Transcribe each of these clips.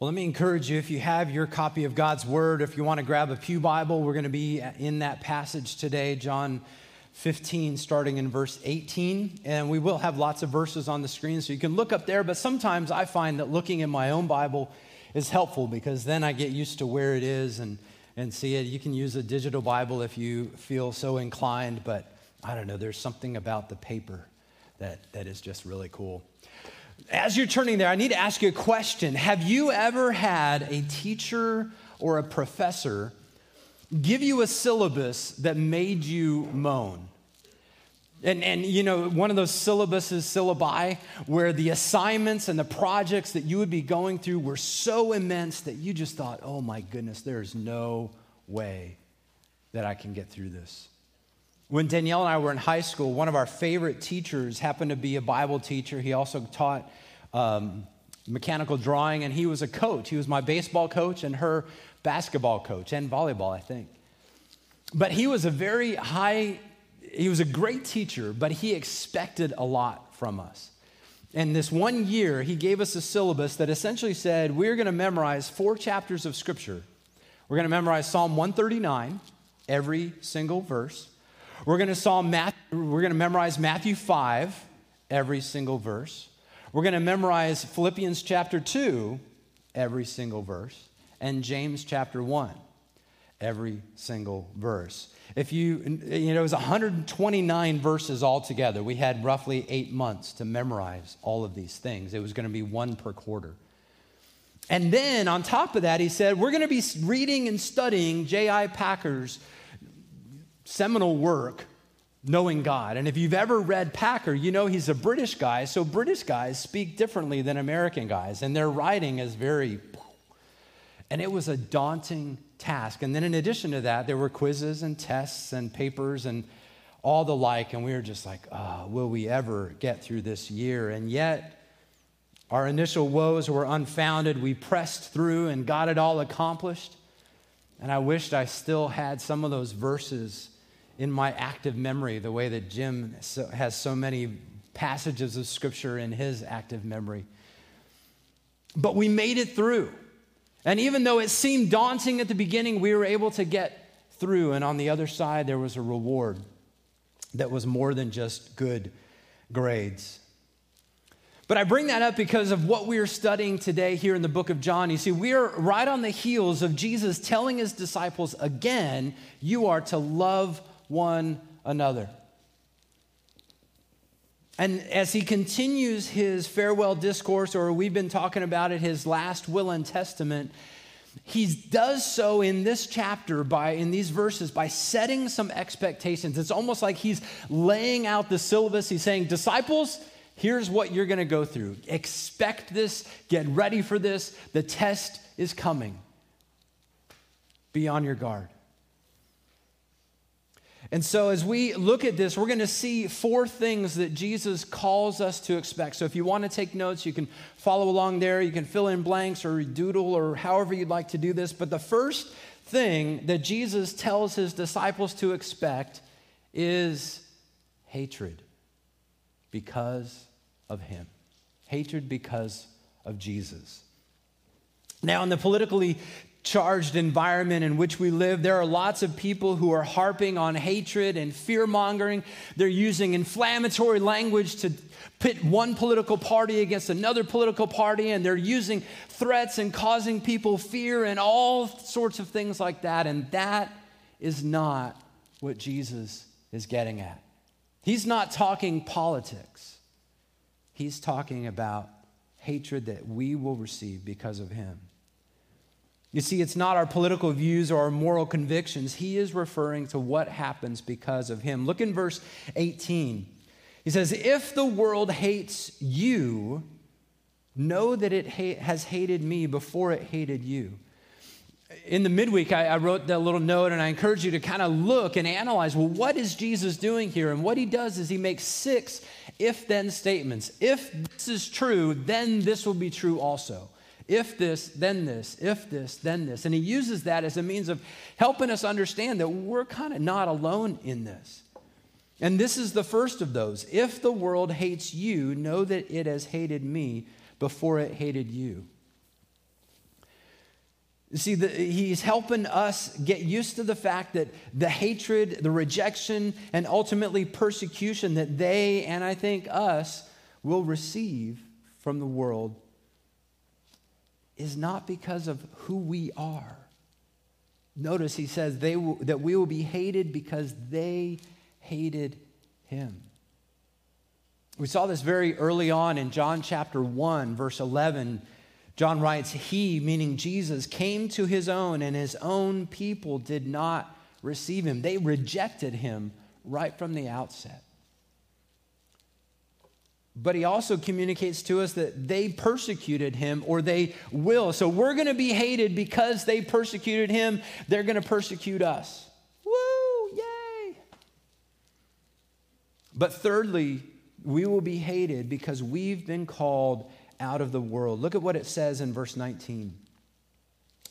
Well, let me encourage you if you have your copy of God's Word, if you want to grab a Pew Bible, we're going to be in that passage today, John 15, starting in verse 18. And we will have lots of verses on the screen, so you can look up there. But sometimes I find that looking in my own Bible is helpful because then I get used to where it is and, and see it. You can use a digital Bible if you feel so inclined, but I don't know, there's something about the paper that, that is just really cool. As you're turning there, I need to ask you a question. Have you ever had a teacher or a professor give you a syllabus that made you moan? And, and you know, one of those syllabuses, syllabi, where the assignments and the projects that you would be going through were so immense that you just thought, oh my goodness, there is no way that I can get through this. When Danielle and I were in high school, one of our favorite teachers happened to be a Bible teacher. He also taught um, mechanical drawing, and he was a coach. He was my baseball coach and her basketball coach and volleyball, I think. But he was a very high, he was a great teacher, but he expected a lot from us. And this one year, he gave us a syllabus that essentially said we're going to memorize four chapters of Scripture. We're going to memorize Psalm 139, every single verse. We're going to we're going to memorize Matthew 5, every single verse. We're going to memorize Philippians chapter 2, every single verse, and James chapter 1, every single verse. If you, you know, it was 129 verses altogether. We had roughly eight months to memorize all of these things. It was going to be one per quarter. And then on top of that, he said, We're going to be reading and studying J.I. Packer's seminal work, Knowing God. And if you've ever read Packer, you know he's a British guy, so British guys speak differently than American guys, and their writing is very. And it was a daunting task. And then in addition to that, there were quizzes and tests and papers and all the like, and we were just like, oh, will we ever get through this year? And yet, our initial woes were unfounded. We pressed through and got it all accomplished. And I wished I still had some of those verses in my active memory, the way that Jim has so many passages of scripture in his active memory. But we made it through. And even though it seemed daunting at the beginning, we were able to get through. And on the other side, there was a reward that was more than just good grades. But I bring that up because of what we are studying today here in the book of John. You see, we are right on the heels of Jesus telling his disciples again, you are to love one another. And as he continues his farewell discourse, or we've been talking about it, his last will and testament, he does so in this chapter by in these verses by setting some expectations. It's almost like he's laying out the syllabus. He's saying disciples here's what you're going to go through. Expect this. Get ready for this. The test is coming. Be on your guard and so, as we look at this, we're going to see four things that Jesus calls us to expect. So, if you want to take notes, you can follow along there. You can fill in blanks or doodle or however you'd like to do this. But the first thing that Jesus tells his disciples to expect is hatred because of him. Hatred because of Jesus. Now, in the politically charged environment in which we live, there are lots of people who are harping on hatred and fear mongering. They're using inflammatory language to pit one political party against another political party, and they're using threats and causing people fear and all sorts of things like that. And that is not what Jesus is getting at. He's not talking politics, he's talking about hatred that we will receive because of him. You see, it's not our political views or our moral convictions. He is referring to what happens because of him. Look in verse 18. He says, If the world hates you, know that it ha- has hated me before it hated you. In the midweek, I, I wrote that little note and I encourage you to kind of look and analyze well, what is Jesus doing here? And what he does is he makes six if then statements. If this is true, then this will be true also. If this, then this. If this, then this. And he uses that as a means of helping us understand that we're kind of not alone in this. And this is the first of those. If the world hates you, know that it has hated me before it hated you. See, the, he's helping us get used to the fact that the hatred, the rejection, and ultimately persecution that they, and I think us, will receive from the world is not because of who we are. Notice he says they will, that we will be hated because they hated him. We saw this very early on in John chapter 1, verse 11. John writes, He, meaning Jesus, came to his own, and his own people did not receive him. They rejected him right from the outset. But he also communicates to us that they persecuted him or they will. So we're going to be hated because they persecuted him. They're going to persecute us. Woo! Yay! But thirdly, we will be hated because we've been called out of the world. Look at what it says in verse 19.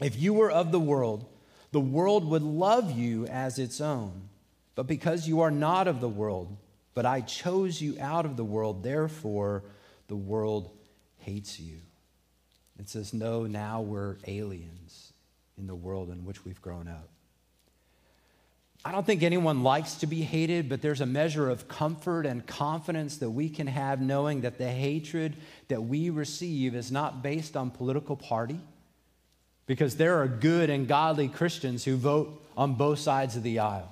If you were of the world, the world would love you as its own. But because you are not of the world, but I chose you out of the world, therefore the world hates you. It says, No, now we're aliens in the world in which we've grown up. I don't think anyone likes to be hated, but there's a measure of comfort and confidence that we can have knowing that the hatred that we receive is not based on political party, because there are good and godly Christians who vote on both sides of the aisle.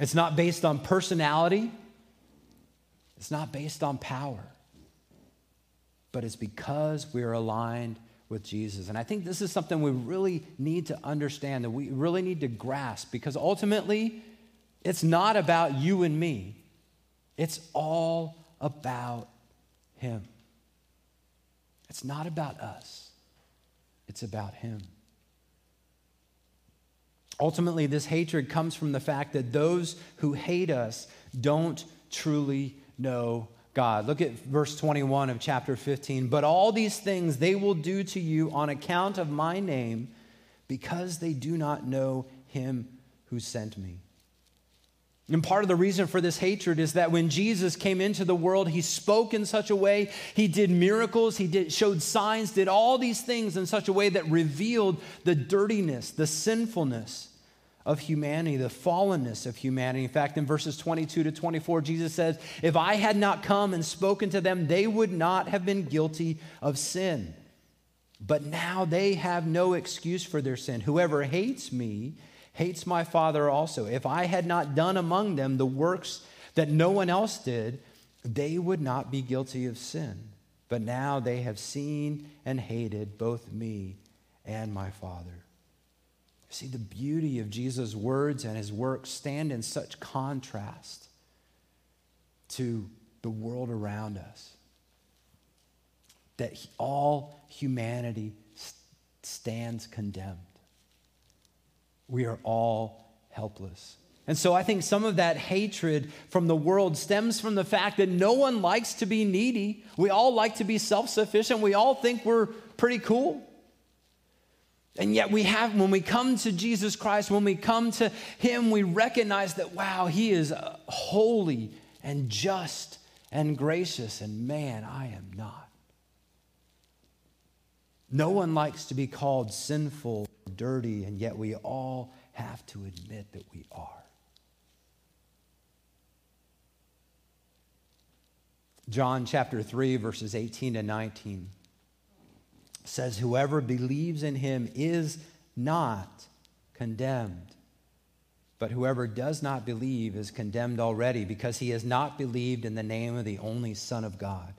It's not based on personality, it's not based on power, but it's because we're aligned with Jesus. And I think this is something we really need to understand, that we really need to grasp, because ultimately, it's not about you and me, it's all about Him. It's not about us, it's about Him. Ultimately, this hatred comes from the fact that those who hate us don't truly know God. Look at verse 21 of chapter 15. But all these things they will do to you on account of my name because they do not know him who sent me. And part of the reason for this hatred is that when Jesus came into the world, he spoke in such a way, he did miracles, he did, showed signs, did all these things in such a way that revealed the dirtiness, the sinfulness of humanity, the fallenness of humanity. In fact, in verses 22 to 24, Jesus says, If I had not come and spoken to them, they would not have been guilty of sin. But now they have no excuse for their sin. Whoever hates me hates my Father also. If I had not done among them the works that no one else did, they would not be guilty of sin. But now they have seen and hated both me and my Father. See, the beauty of Jesus' words and his work stand in such contrast to the world around us that all humanity stands condemned. We are all helpless. And so I think some of that hatred from the world stems from the fact that no one likes to be needy. We all like to be self sufficient. We all think we're pretty cool. And yet, we have, when we come to Jesus Christ, when we come to Him, we recognize that, wow, He is uh, holy and just and gracious, and man, I am not. No one likes to be called sinful, dirty, and yet we all have to admit that we are. John chapter 3, verses 18 to 19 says, Whoever believes in him is not condemned. But whoever does not believe is condemned already because he has not believed in the name of the only Son of God.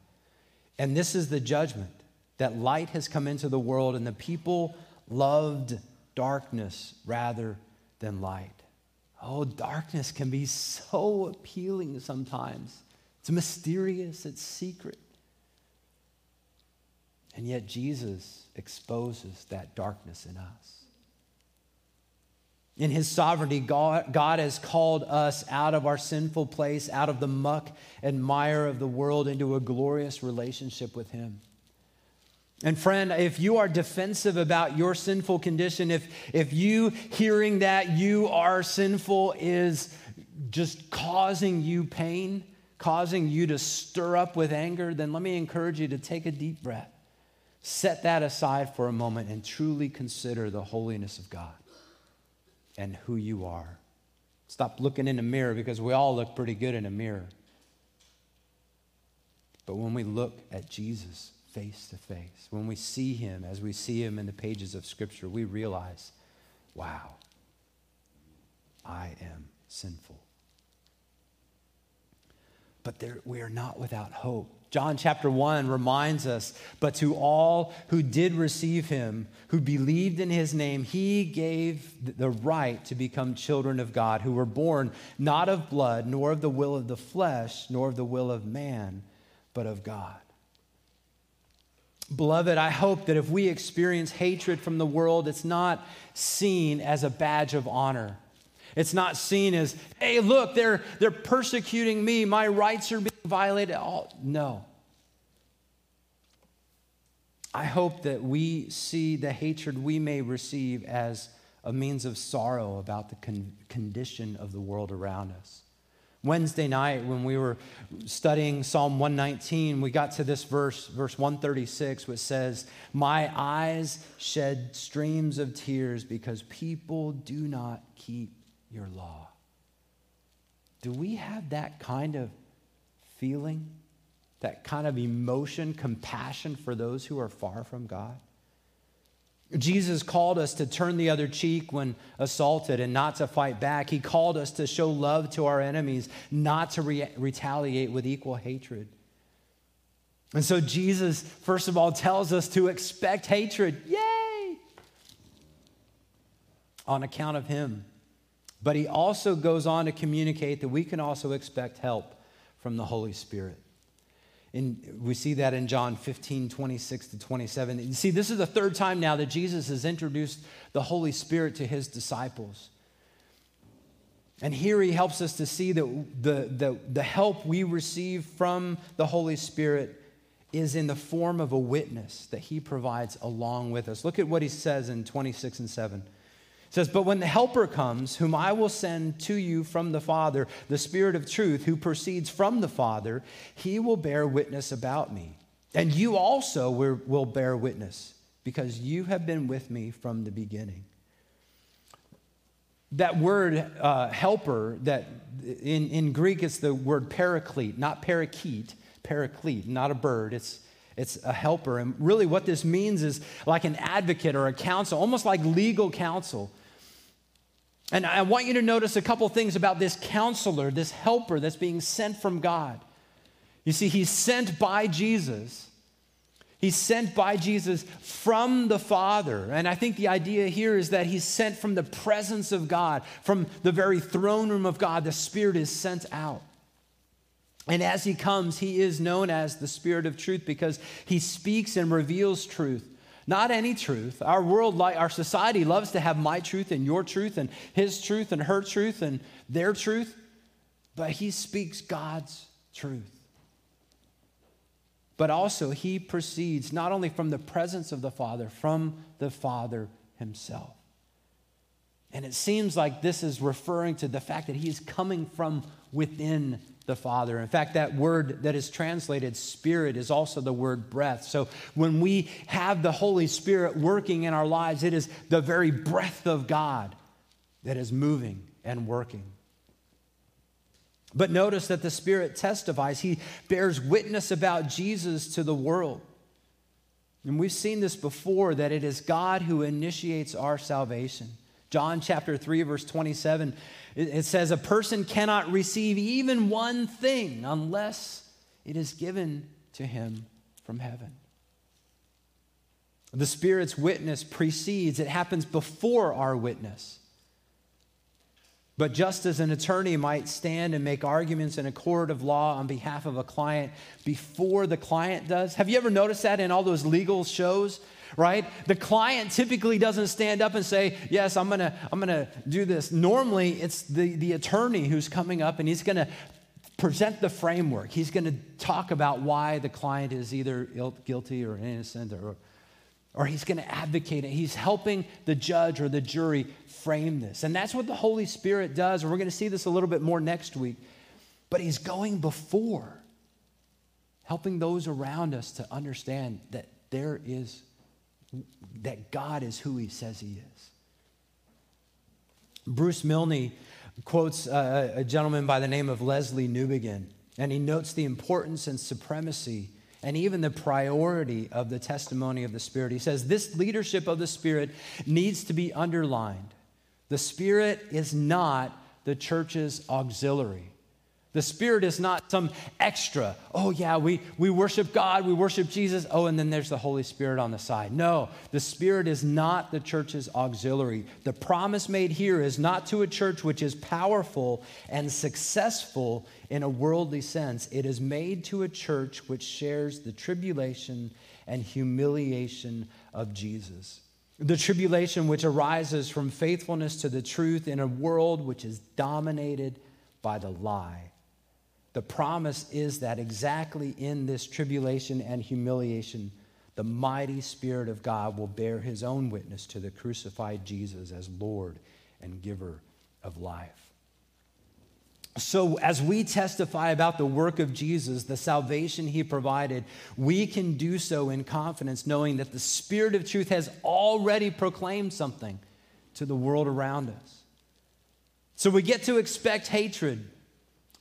And this is the judgment that light has come into the world, and the people loved darkness rather than light. Oh, darkness can be so appealing sometimes. It's mysterious, it's secret. And yet Jesus exposes that darkness in us. In his sovereignty, God, God, has called us out of our sinful place, out of the muck and mire of the world, into a glorious relationship with him. And friend, if you are defensive about your sinful condition, if, if you hearing that you are sinful is just causing you pain, causing you to stir up with anger, then let me encourage you to take a deep breath set that aside for a moment and truly consider the holiness of God and who you are. Stop looking in the mirror because we all look pretty good in a mirror. But when we look at Jesus face to face, when we see him as we see him in the pages of Scripture, we realize, wow, I am sinful. But there, we are not without hope. John chapter 1 reminds us, but to all who did receive him, who believed in his name, he gave the right to become children of God, who were born not of blood, nor of the will of the flesh, nor of the will of man, but of God. Beloved, I hope that if we experience hatred from the world, it's not seen as a badge of honor. It's not seen as, hey, look, they're, they're persecuting me. My rights are being violated. Oh, no. I hope that we see the hatred we may receive as a means of sorrow about the con- condition of the world around us. Wednesday night, when we were studying Psalm 119, we got to this verse, verse 136, which says, My eyes shed streams of tears because people do not keep your law. Do we have that kind of feeling, that kind of emotion, compassion for those who are far from God? Jesus called us to turn the other cheek when assaulted and not to fight back. He called us to show love to our enemies, not to re- retaliate with equal hatred. And so Jesus, first of all, tells us to expect hatred. Yay! On account of him. But he also goes on to communicate that we can also expect help from the Holy Spirit. And we see that in John 15, 26 to 27. You see, this is the third time now that Jesus has introduced the Holy Spirit to his disciples. And here he helps us to see that the, the, the help we receive from the Holy Spirit is in the form of a witness that he provides along with us. Look at what he says in 26 and 7 says, But when the Helper comes, whom I will send to you from the Father, the Spirit of truth, who proceeds from the Father, he will bear witness about me. And you also will bear witness, because you have been with me from the beginning. That word uh, helper, that in, in Greek it's the word paraclete, not parakeet, paraclete, not a bird. It's it's a helper. And really, what this means is like an advocate or a counsel, almost like legal counsel. And I want you to notice a couple things about this counselor, this helper that's being sent from God. You see, he's sent by Jesus. He's sent by Jesus from the Father. And I think the idea here is that he's sent from the presence of God, from the very throne room of God. The Spirit is sent out. And as he comes, he is known as the Spirit of truth because he speaks and reveals truth. Not any truth. Our world, like our society loves to have my truth and your truth and his truth and her truth and their truth, but he speaks God's truth. But also, he proceeds not only from the presence of the Father, from the Father himself. And it seems like this is referring to the fact that he is coming from within the Father. In fact, that word that is translated spirit is also the word breath. So when we have the Holy Spirit working in our lives, it is the very breath of God that is moving and working. But notice that the Spirit testifies, He bears witness about Jesus to the world. And we've seen this before that it is God who initiates our salvation. John chapter 3, verse 27 it says, A person cannot receive even one thing unless it is given to him from heaven. The Spirit's witness precedes, it happens before our witness. But just as an attorney might stand and make arguments in a court of law on behalf of a client before the client does, have you ever noticed that in all those legal shows? right? The client typically doesn't stand up and say, Yes, I'm gonna, I'm gonna do this. Normally, it's the, the attorney who's coming up and he's gonna present the framework. He's gonna talk about why the client is either guilty or innocent or or he's going to advocate it. He's helping the judge or the jury frame this. And that's what the Holy Spirit does. And we're going to see this a little bit more next week. But he's going before, helping those around us to understand that there is, that God is who he says he is. Bruce Milne quotes a, a gentleman by the name of Lesslie Newbigin, and he notes the importance and supremacy and even the priority of the testimony of the Spirit. He says, This leadership of the Spirit needs to be underlined. The Spirit is not the church's auxiliary. The Spirit is not some extra. Oh, yeah, we, we worship God, we worship Jesus. Oh, and then there's the Holy Spirit on the side. No, the Spirit is not the church's auxiliary. The promise made here is not to a church which is powerful and successful in a worldly sense. It is made to a church which shares the tribulation and humiliation of Jesus. The tribulation which arises from faithfulness to the truth in a world which is dominated by the lie the promise is that exactly in this tribulation and humiliation, the mighty Spirit of God will bear his own witness to the crucified Jesus as Lord and giver of life. So, as we testify about the work of Jesus, the salvation he provided, we can do so in confidence, knowing that the Spirit of truth has already proclaimed something to the world around us. So, we get to expect hatred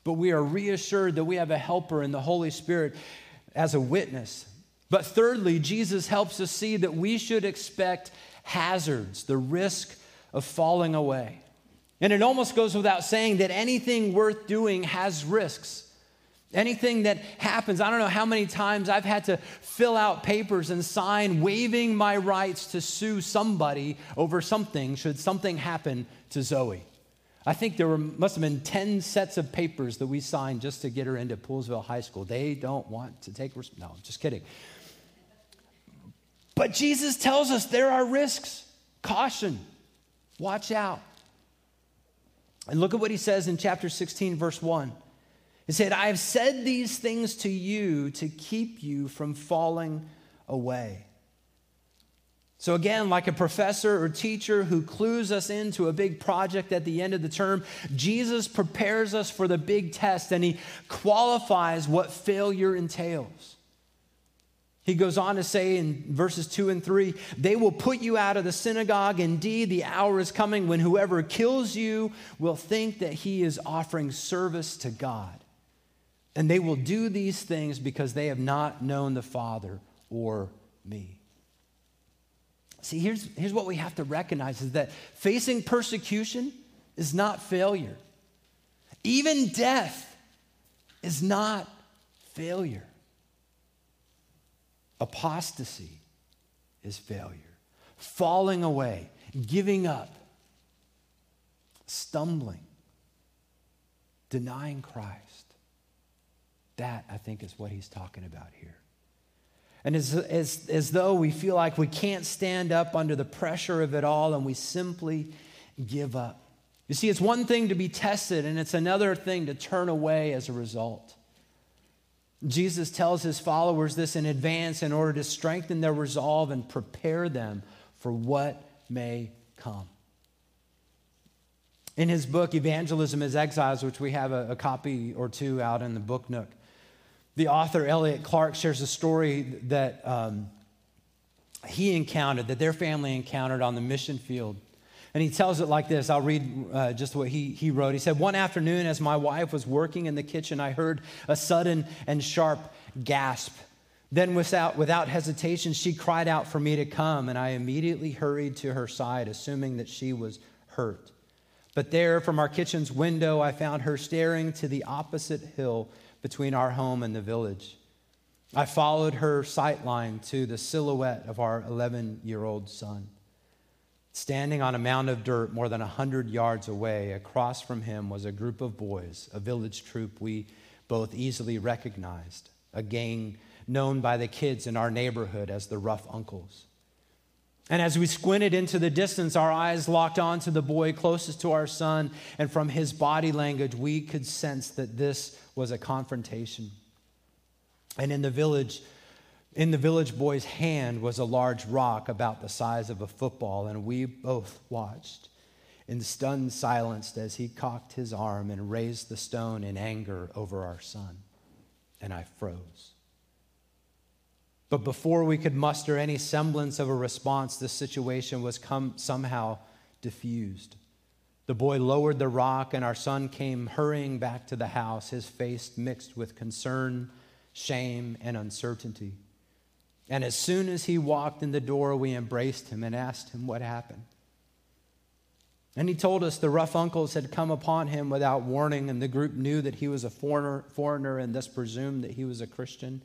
but we are reassured that we have a helper in the Holy Spirit as a witness. But thirdly, Jesus helps us see that we should expect hazards, the risk of falling away. And it almost goes without saying that anything worth doing has risks. Anything that happens, I don't know how many times I've had to fill out papers and sign waiving my rights to sue somebody over something should something happen to Zoe. I think there were, must have been 10 sets of papers that we signed just to get her into Poolesville High School. They don't want to take, risks. no, just kidding. But Jesus tells us there are risks. Caution. Watch out. And look at what he says in chapter 16, verse 1. He said, I have said these things to you to keep you from falling away. So, again, like a professor or teacher who clues us into a big project at the end of the term, Jesus prepares us for the big test and he qualifies what failure entails. He goes on to say in verses 2 and 3 they will put you out of the synagogue. Indeed, the hour is coming when whoever kills you will think that he is offering service to God. And they will do these things because they have not known the Father or me. See, here's, here's what we have to recognize is that facing persecution is not failure. Even death is not failure. Apostasy is failure. Falling away, giving up, stumbling, denying Christ. That, I think, is what he's talking about here. And as, as, as though we feel like we can't stand up under the pressure of it all and we simply give up. You see, it's one thing to be tested, and it's another thing to turn away as a result. Jesus tells his followers this in advance in order to strengthen their resolve and prepare them for what may come. In his book, Evangelism as Exiles, which we have a, a copy or two out in the book nook, the author, Elliot Clark, shares a story that um, he encountered, that their family encountered on the mission field. And he tells it like this. I'll read uh, just what he, he wrote. He said, One afternoon, as my wife was working in the kitchen, I heard a sudden and sharp gasp. Then, without, without hesitation, she cried out for me to come, and I immediately hurried to her side, assuming that she was hurt. But there, from our kitchen's window, I found her staring to the opposite hill between our home and the village. I followed her sightline to the silhouette of our 11 year old son. Standing on a mound of dirt more than a 100 yards away, across from him was a group of boys, a village troop we both easily recognized, a gang known by the kids in our neighborhood as the Rough Uncles. And as we squinted into the distance, our eyes locked onto the boy closest to our son, and from his body language, we could sense that this was a confrontation. And in the village, in the village boy's hand was a large rock about the size of a football, and we both watched in stunned silence as he cocked his arm and raised the stone in anger over our son. And I froze. But before we could muster any semblance of a response, the situation was come, somehow diffused. The boy lowered the rock, and our son came hurrying back to the house, his face mixed with concern, shame, and uncertainty. And as soon as he walked in the door, we embraced him and asked him what happened. And he told us the rough uncles had come upon him without warning, and the group knew that he was a foreigner, foreigner and thus presumed that he was a Christian.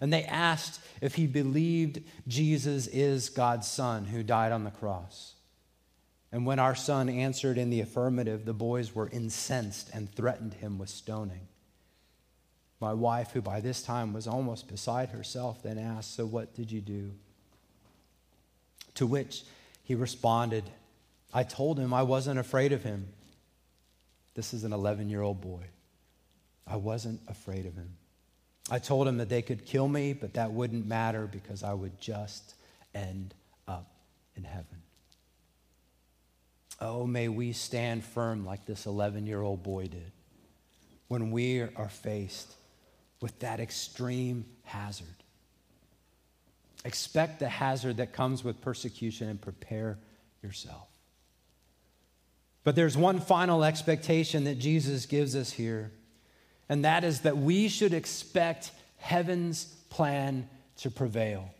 And they asked if he believed Jesus is God's son who died on the cross. And when our son answered in the affirmative, the boys were incensed and threatened him with stoning. My wife, who by this time was almost beside herself, then asked, So what did you do? To which he responded, I told him I wasn't afraid of him. This is an 11 year old boy. I wasn't afraid of him. I told him that they could kill me, but that wouldn't matter because I would just end up in heaven. Oh, may we stand firm like this 11 year old boy did when we are faced with that extreme hazard. Expect the hazard that comes with persecution and prepare yourself. But there's one final expectation that Jesus gives us here, and that is that we should expect heaven's plan to prevail.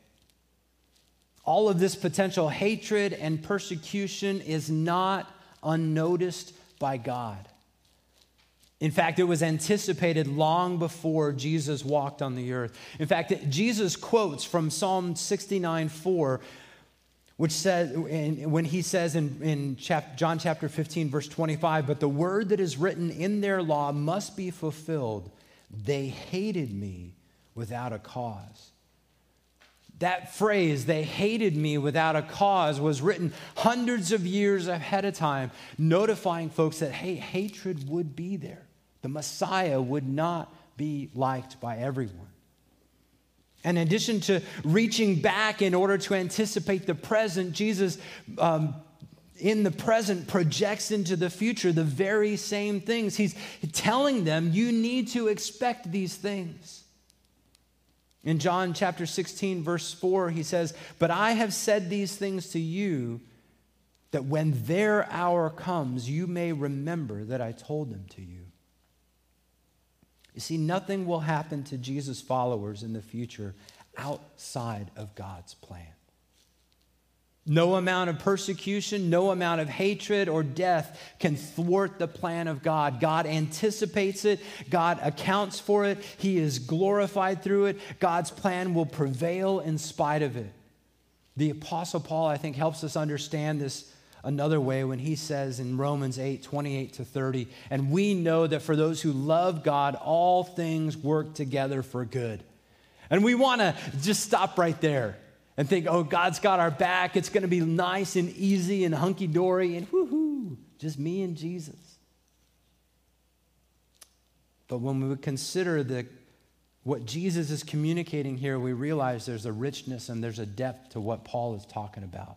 All of this potential hatred and persecution is not unnoticed by God. In fact, it was anticipated long before Jesus walked on the earth. In fact, Jesus quotes from Psalm 69 4, which says, when he says in, in chap, John chapter 15, verse 25, but the word that is written in their law must be fulfilled. They hated me without a cause. That phrase, they hated me without a cause, was written hundreds of years ahead of time, notifying folks that, hey, hatred would be there. The Messiah would not be liked by everyone. In addition to reaching back in order to anticipate the present, Jesus, um, in the present, projects into the future the very same things. He's telling them, you need to expect these things. In John chapter 16, verse 4, he says, But I have said these things to you that when their hour comes, you may remember that I told them to you. You see, nothing will happen to Jesus' followers in the future outside of God's plan. No amount of persecution, no amount of hatred or death can thwart the plan of God. God anticipates it, God accounts for it, He is glorified through it. God's plan will prevail in spite of it. The Apostle Paul, I think, helps us understand this another way when he says in Romans 8 28 to 30, and we know that for those who love God, all things work together for good. And we want to just stop right there and think, oh, God's got our back. It's going to be nice and easy and hunky dory and whoo-hoo, just me and Jesus. But when we consider the, what Jesus is communicating here, we realize there's a richness and there's a depth to what Paul is talking about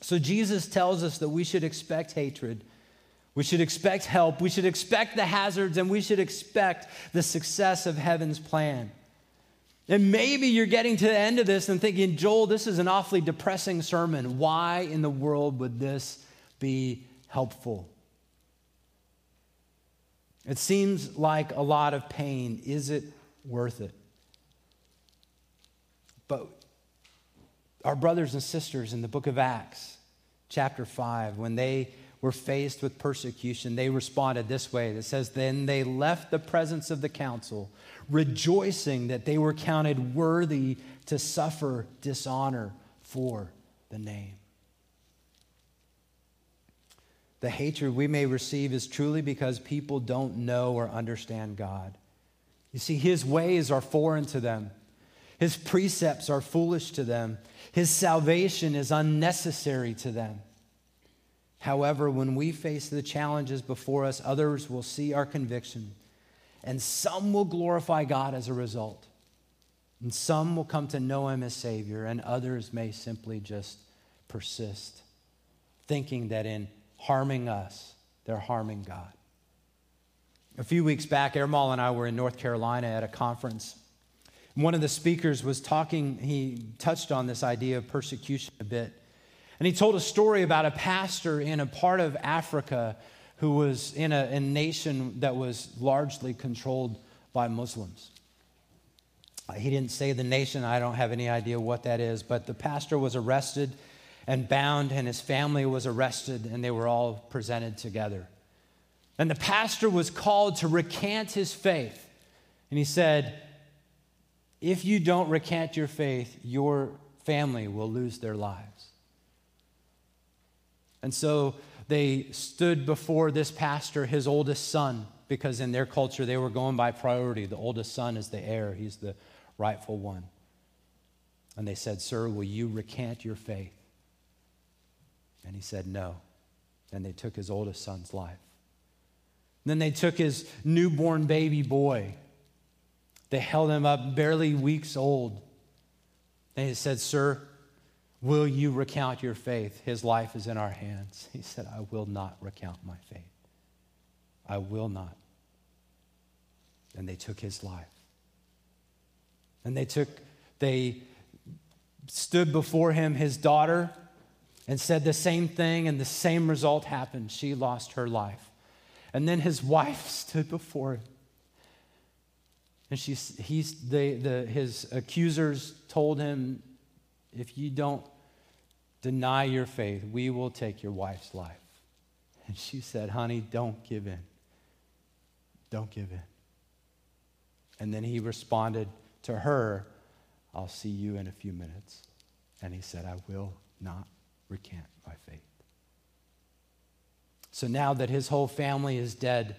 So Jesus tells us that we should expect hatred. We should expect help. We should expect the hazards, and we should expect the success of heaven's plan. And maybe you're getting to the end of this and thinking, Joel, this is an awfully depressing sermon. Why in the world would this be helpful? It seems like a lot of pain. Is it worth it? But our brothers and sisters in the book of Acts, chapter 5, when they were faced with persecution, they responded this way. It says, Then they left the presence of the council, rejoicing that they were counted worthy to suffer dishonor for the name. The hatred we may receive is truly because people don't know or understand God. You see, His ways are foreign to them. His precepts are foolish to them. His salvation is unnecessary to them. However, when we face the challenges before us, others will see our conviction, and some will glorify God as a result. And some will come to know him as Savior, and others may simply just persist, thinking that in harming us, they're harming God. A few weeks back, Airmal and I were in North Carolina at a conference. One of the speakers was talking, he touched on this idea of persecution a bit. And he told a story about a pastor in a part of Africa who was in a, a nation that was largely controlled by Muslims. He didn't say the nation, I don't have any idea what that is, but the pastor was arrested and bound, and his family was arrested, and they were all presented together. And the pastor was called to recant his faith. And he said, If you don't recant your faith, your family will lose their lives. And so they stood before this pastor, his oldest son, because in their culture they were going by priority. The oldest son is the heir, he's the rightful one. And they said, Sir, will you recant your faith? And he said, No. And they took his oldest son's life. And then they took his newborn baby boy. They held him up, barely weeks old. He said, Sir, will you recount your faith? His life is in our hands. He said, I will not recount my faith. I will not. And they took his life. And they took, they stood before him, his daughter, and said the same thing, and the same result happened. She lost her life. And then his wife stood before him. And she, he's, the, the, his accusers told him, if you don't deny your faith, we will take your wife's life. And she said, honey, don't give in. Don't give in. And then he responded, to her, I'll see you in a few minutes. And he said, I will not recant my faith. So now that his whole family is dead,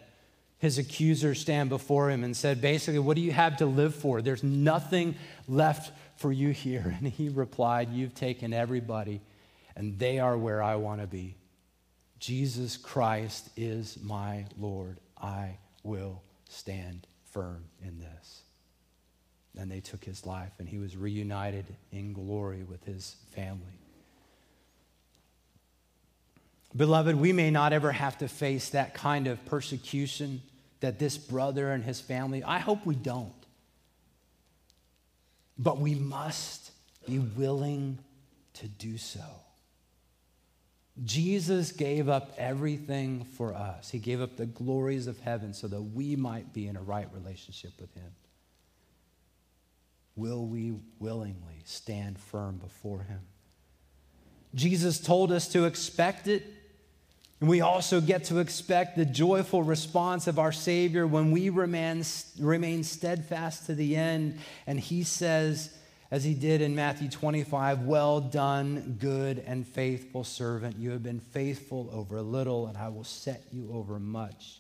his accusers stand before him and said, basically, what do you have to live for? There's nothing left for you here. And he replied, You've taken everybody, and they are where I want to be. Jesus Christ is my Lord. I will stand firm in this. And they took his life, and he was reunited in glory with his family. Beloved, we may not ever have to face that kind of persecution that this brother and his family, I hope we don't. But we must be willing to do so. Jesus gave up everything for us. He gave up the glories of heaven so that we might be in a right relationship with him will we willingly stand firm before him? Jesus told us to expect it. And we also get to expect the joyful response of our Savior when we remain, remain steadfast to the end. And he says, as he did in Matthew 25, Well done, good and faithful servant. You have been faithful over a little, and I will set you over much.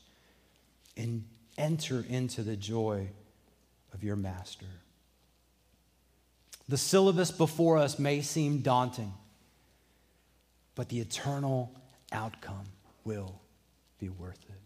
And enter into the joy of your master. The syllabus before us may seem daunting, but the eternal outcome will be worth it.